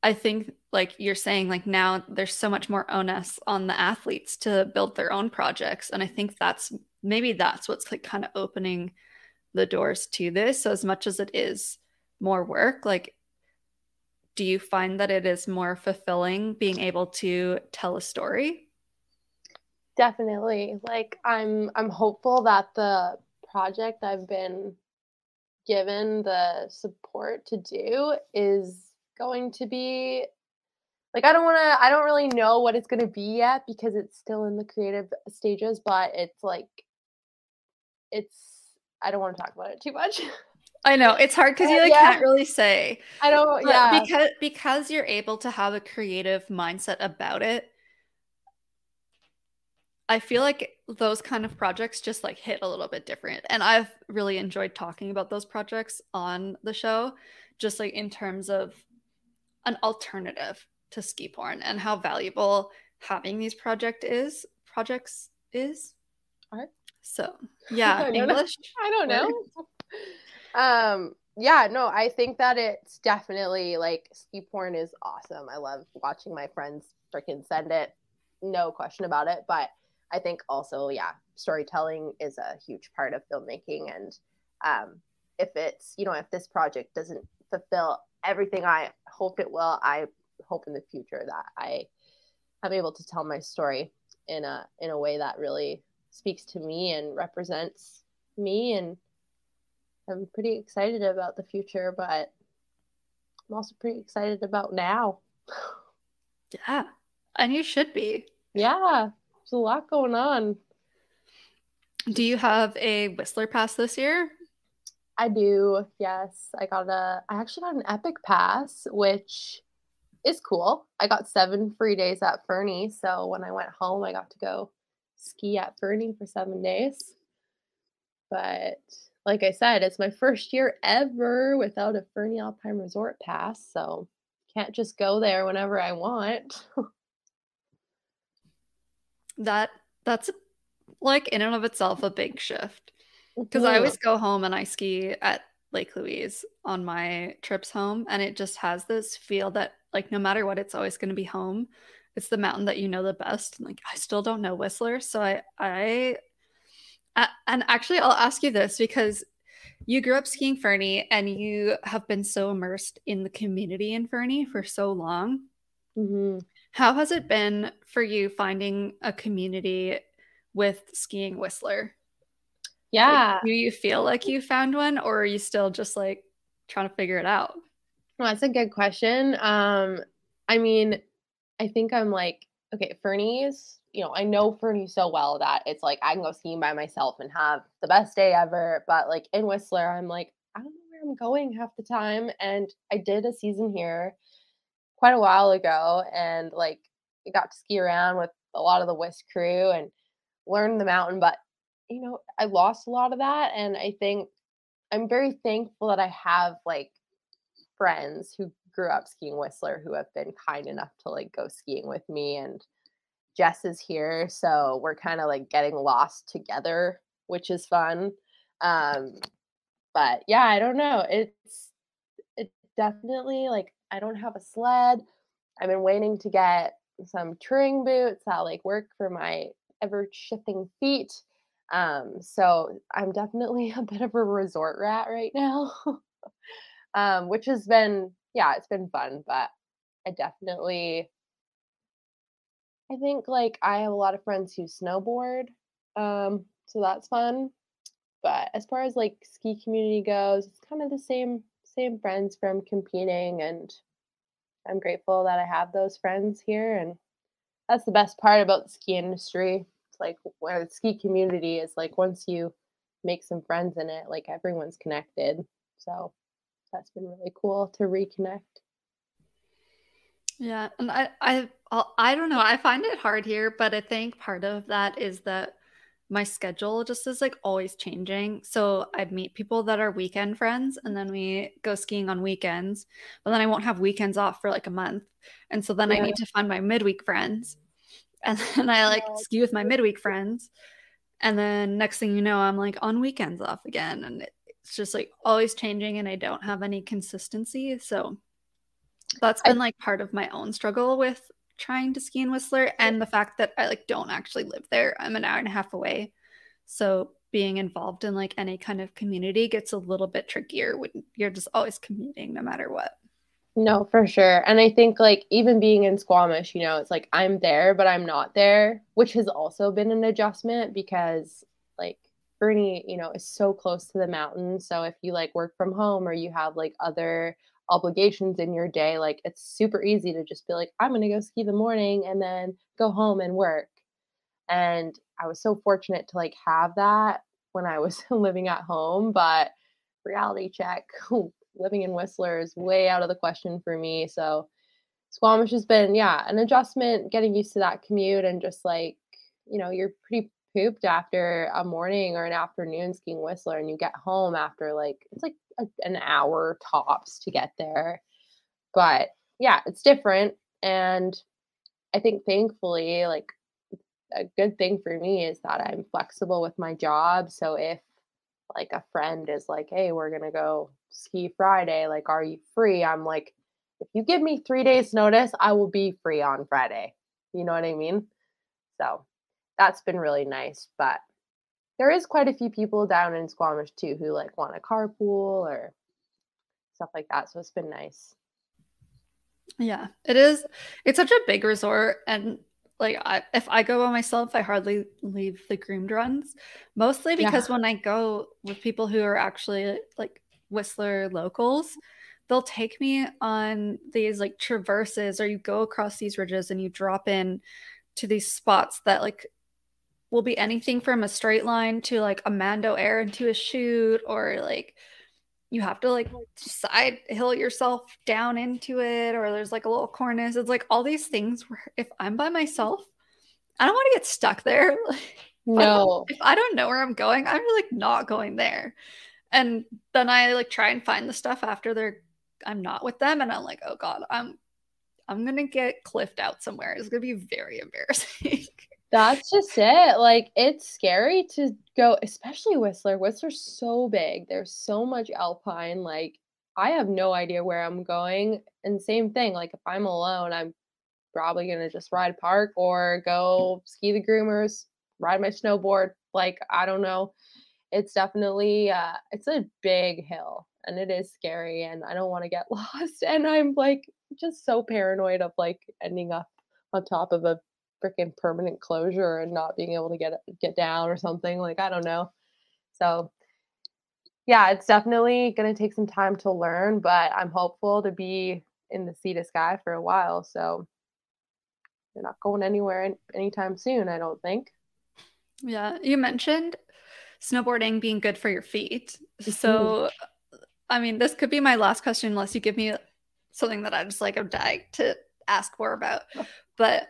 I think like you're saying like now there's so much more onus on the athletes to build their own projects and I think that's maybe that's what's like kind of opening the doors to this so as much as it is more work like do you find that it is more fulfilling being able to tell a story definitely like i'm i'm hopeful that the project i've been given the support to do is going to be like I don't want to I don't really know what it's going to be yet because it's still in the creative stages but it's like it's I don't want to talk about it too much. I know it's hard because you like yeah. can't really say. I don't. But yeah, because because you're able to have a creative mindset about it. I feel like those kind of projects just like hit a little bit different. And I've really enjoyed talking about those projects on the show, just like in terms of an alternative to ski porn and how valuable having these project is projects is. Art. So yeah, I English. I don't know. um yeah, no, I think that it's definitely like ski porn is awesome. I love watching my friends freaking send it. No question about it. But I think also, yeah, storytelling is a huge part of filmmaking. And um, if it's, you know, if this project doesn't fulfill everything I hope it will, I hope in the future that I am able to tell my story in a in a way that really speaks to me and represents me and I'm pretty excited about the future, but I'm also pretty excited about now. Yeah. And you should be. Yeah. There's a lot going on. Do you have a Whistler pass this year? I do. Yes, I got a. I actually got an Epic pass, which is cool. I got seven free days at Fernie, so when I went home, I got to go ski at Fernie for seven days. But like I said, it's my first year ever without a Fernie Alpine Resort pass, so can't just go there whenever I want. that that's like in and of itself a big shift because I always go home and I ski at Lake Louise on my trips home, and it just has this feel that like no matter what, it's always going to be home. It's the mountain that you know the best. And, like I still don't know Whistler, so I I and actually I'll ask you this because you grew up skiing Fernie and you have been so immersed in the community in Fernie for so long. Mm-hmm. How has it been for you finding a community with skiing Whistler? Yeah. Like, do you feel like you found one or are you still just like trying to figure it out? Well, that's a good question. Um, I mean, I think I'm like, okay, Fernie's, you know, I know Fernie so well that it's like I can go skiing by myself and have the best day ever. But like in Whistler, I'm like, I don't know where I'm going half the time. And I did a season here quite a while ago and like I got to ski around with a lot of the Whist crew and learn the mountain. But, you know, I lost a lot of that. And I think I'm very thankful that I have like friends who grew up skiing Whistler who have been kind enough to like go skiing with me. And Jess is here. So we're kind of like getting lost together, which is fun. Um, but yeah, I don't know. It's, it definitely like I don't have a sled. I've been waiting to get some touring boots that like work for my ever shifting feet. Um, so I'm definitely a bit of a resort rat right now, um, which has been, yeah, it's been fun, but I definitely I think like I have a lot of friends who snowboard. Um, so that's fun. But as far as like ski community goes, it's kind of the same same friends from competing and I'm grateful that I have those friends here and that's the best part about the ski industry. It's like where the ski community is like once you make some friends in it, like everyone's connected. So that's been really cool to reconnect. Yeah, and I I I don't know. I find it hard here, but I think part of that is that my schedule just is like always changing. So I meet people that are weekend friends and then we go skiing on weekends, but then I won't have weekends off for like a month. And so then yeah. I need to find my midweek friends. And then I like ski with my midweek friends. And then next thing you know, I'm like on weekends off again. And it's just like always changing and I don't have any consistency. So that's been like part of my own struggle with trying to ski in Whistler and the fact that I like don't actually live there. I'm an hour and a half away. So being involved in like any kind of community gets a little bit trickier when you're just always commuting no matter what. No, for sure. And I think like even being in Squamish, you know, it's like I'm there, but I'm not there, which has also been an adjustment because like Fernie, you know, is so close to the mountains. So if you like work from home or you have like other obligations in your day, like it's super easy to just be like, I'm going to go ski the morning and then go home and work. And I was so fortunate to like have that when I was living at home, but reality check, living in Whistler is way out of the question for me. So Squamish has been, yeah, an adjustment, getting used to that commute and just like, you know, you're pretty pooped after a morning or an afternoon skiing Whistler and you get home after like, it's like a, an hour tops to get there. But yeah, it's different. And I think thankfully, like a good thing for me is that I'm flexible with my job. So if like a friend is like, hey, we're going to go ski Friday, like, are you free? I'm like, if you give me three days notice, I will be free on Friday. You know what I mean? So that's been really nice. But there is quite a few people down in Squamish too who like want a carpool or stuff like that. So it's been nice. Yeah, it is. It's such a big resort, and like I, if I go by myself, I hardly leave the groomed runs. Mostly because yeah. when I go with people who are actually like Whistler locals, they'll take me on these like traverses, or you go across these ridges and you drop in to these spots that like will be anything from a straight line to like a Mando air into a shoot, or like you have to like side hill yourself down into it or there's like a little cornice. It's like all these things where if i'm by myself i don't want to get stuck there. No. if I, don't know where i'm going i'm like not going there. And then i like try and find the stuff after they're i'm not with them and i'm like oh god i'm i'm gonna get cliffed out somewhere. It's gonna be very embarrassing that's just it. Like it's scary to go, especially Whistler. Whistler's so big. There's so much alpine. Like I have no idea where I'm going. And same thing, like if I'm alone, I'm probably gonna just ride park or go ski the groomers, ride my snowboard. Like I don't know. It's definitely uh it's a big hill and it is scary and I don't want to get lost. And I'm like just so paranoid of like ending up on top of a freaking permanent closure and not being able to get get down or something like I don't know. So yeah, it's definitely going to take some time to learn, but I'm hopeful to be in the Sea to Sky for a while. So they're not going anywhere anytime soon, I don't think. Yeah, you mentioned snowboarding being good for your feet. Mm-hmm. So, I mean, this could be my last question unless you give me something that I just like I'm dying to ask more about. But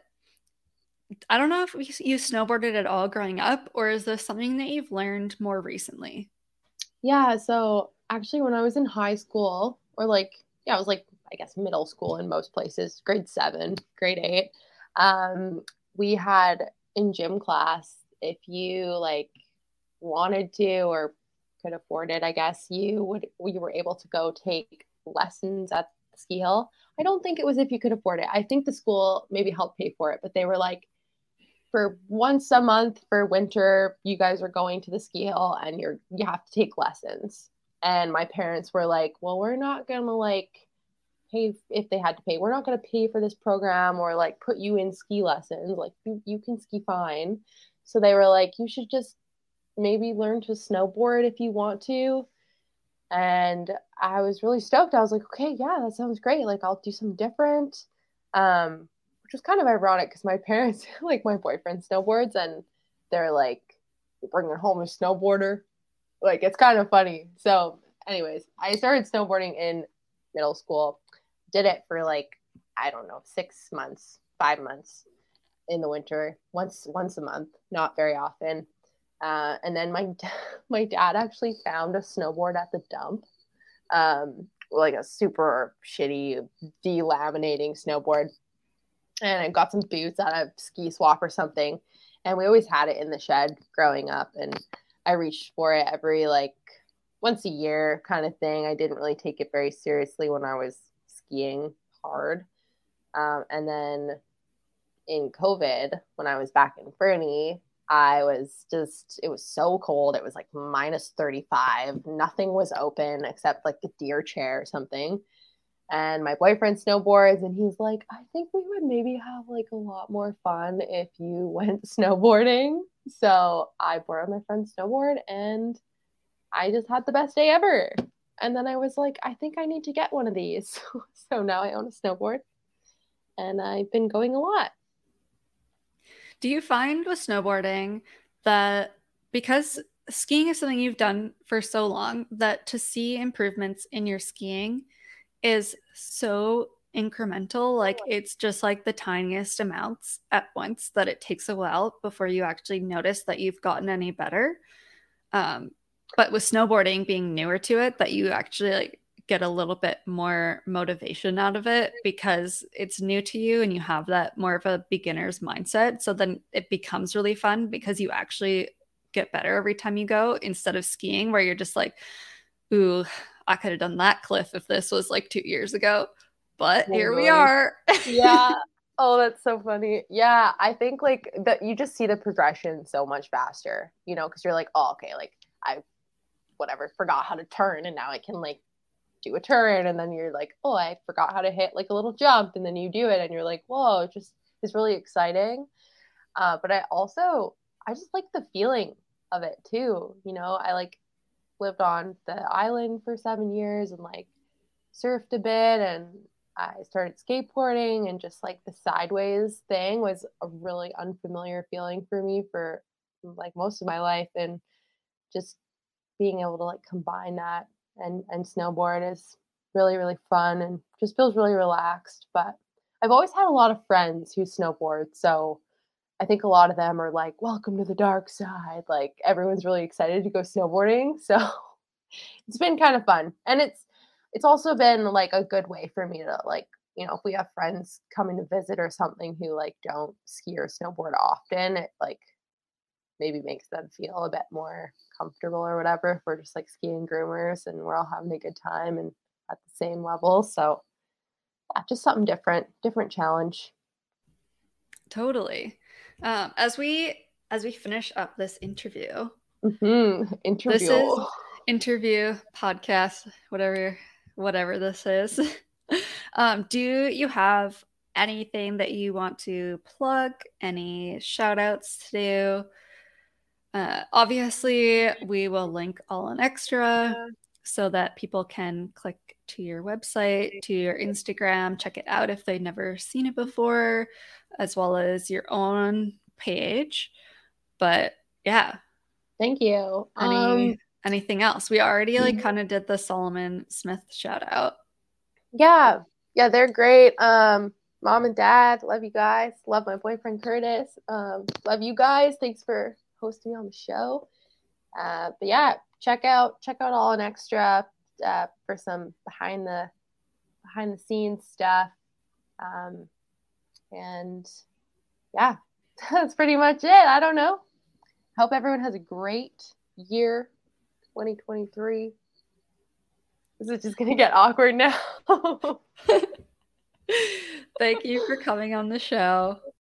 I don't know if you snowboarded at all growing up, or is this something that you've learned more recently? Yeah. So actually, when I was in high school, or like, yeah, I was like, I guess middle school in most places, grade seven, grade eight, um, we had in gym class, if you like wanted to or could afford it, I guess you would, you were able to go take lessons at ski hill. I don't think it was if you could afford it. I think the school maybe helped pay for it, but they were like, for once a month for winter, you guys are going to the ski hill and you're you have to take lessons. And my parents were like, "Well, we're not gonna like pay if they had to pay. We're not going to pay for this program or like put you in ski lessons. Like you, you can ski fine. So they were like, you should just maybe learn to snowboard if you want to. And I was really stoked. I was like, okay, yeah, that sounds great. Like I'll do something different. Um, which was kind of ironic because my parents, like my boyfriend snowboards and they're like, bringing home a snowboarder. Like it's kind of funny. So anyways, I started snowboarding in middle school. Did it for like I don't know, six months, five months in the winter, once once a month, not very often. Uh, and then my my dad actually found a snowboard at the dump, um, like a super shitty delaminating snowboard, and I got some boots at a ski swap or something. And we always had it in the shed growing up, and I reached for it every like once a year kind of thing. I didn't really take it very seriously when I was skiing hard. Um, and then in COVID, when I was back in Fernie, I was just, it was so cold. It was like minus 35. Nothing was open except like the deer chair or something. And my boyfriend snowboards, and he's like, I think we would maybe have like a lot more fun if you went snowboarding. So I borrowed my friend's snowboard and I just had the best day ever. And then I was like, I think I need to get one of these. so now I own a snowboard and I've been going a lot. Do you find with snowboarding that because skiing is something you've done for so long that to see improvements in your skiing is so incremental like it's just like the tiniest amounts at once that it takes a while before you actually notice that you've gotten any better. Um, but with snowboarding being newer to it that you actually like get a little bit more motivation out of it because it's new to you and you have that more of a beginner's mindset. So then it becomes really fun because you actually get better every time you go instead of skiing where you're just like ooh i could have done that cliff if this was like two years ago but oh, here we are. Yeah. Oh that's so funny. Yeah i think like that you just see the progression so much faster you know because you're like oh okay like i whatever forgot how to turn and now I can like do a turn and then you're like oh I forgot how to hit like a little jump and then you do it and you're like whoa it just is really exciting. Uh, but I also I just like the feeling of it too you know? I like lived on the island for seven years and like surfed a bit and I started skateboarding and just like the sideways thing was a really unfamiliar feeling for me for like most of my life and just being able to like combine that and and snowboard is really really fun and just feels really relaxed but i've always had a lot of friends who snowboard so i think a lot of them are like welcome to the dark side like everyone's really excited to go snowboarding so it's been kind of fun and it's it's also been like a good way for me to like you know if we have friends coming to visit or something who like don't ski or snowboard often it like maybe makes them feel a bit more comfortable or whatever if we're just like skiing groomers and we're all having a good time and at the same level. So yeah, just something different, different challenge. Totally. Um, as we as we finish up this interview, mm-hmm. interview, this is interview podcast, whatever whatever this is. um, do you have anything that you want to plug? Any shout outs to do? Uh, obviously, we will link all in extra so that people can click to your website, to your Instagram, check it out if they've never seen it before, as well as your own page. But yeah. Thank you. Any, um, anything else? We already like kind of did the Salomon Smith shout out. Yeah. Yeah, they're great. Um, mom and dad, love you guys. Love my boyfriend Curtis. Um, love you guys. Thanks for hosting me on the show. Uh, but yeah, check out check out all an extra uh, for some behind the behind the scenes stuff. Um, and yeah, that's pretty much it. I don't know. Hope everyone has a great year, 2023. This is just gonna get awkward now. Thank you for coming on the show.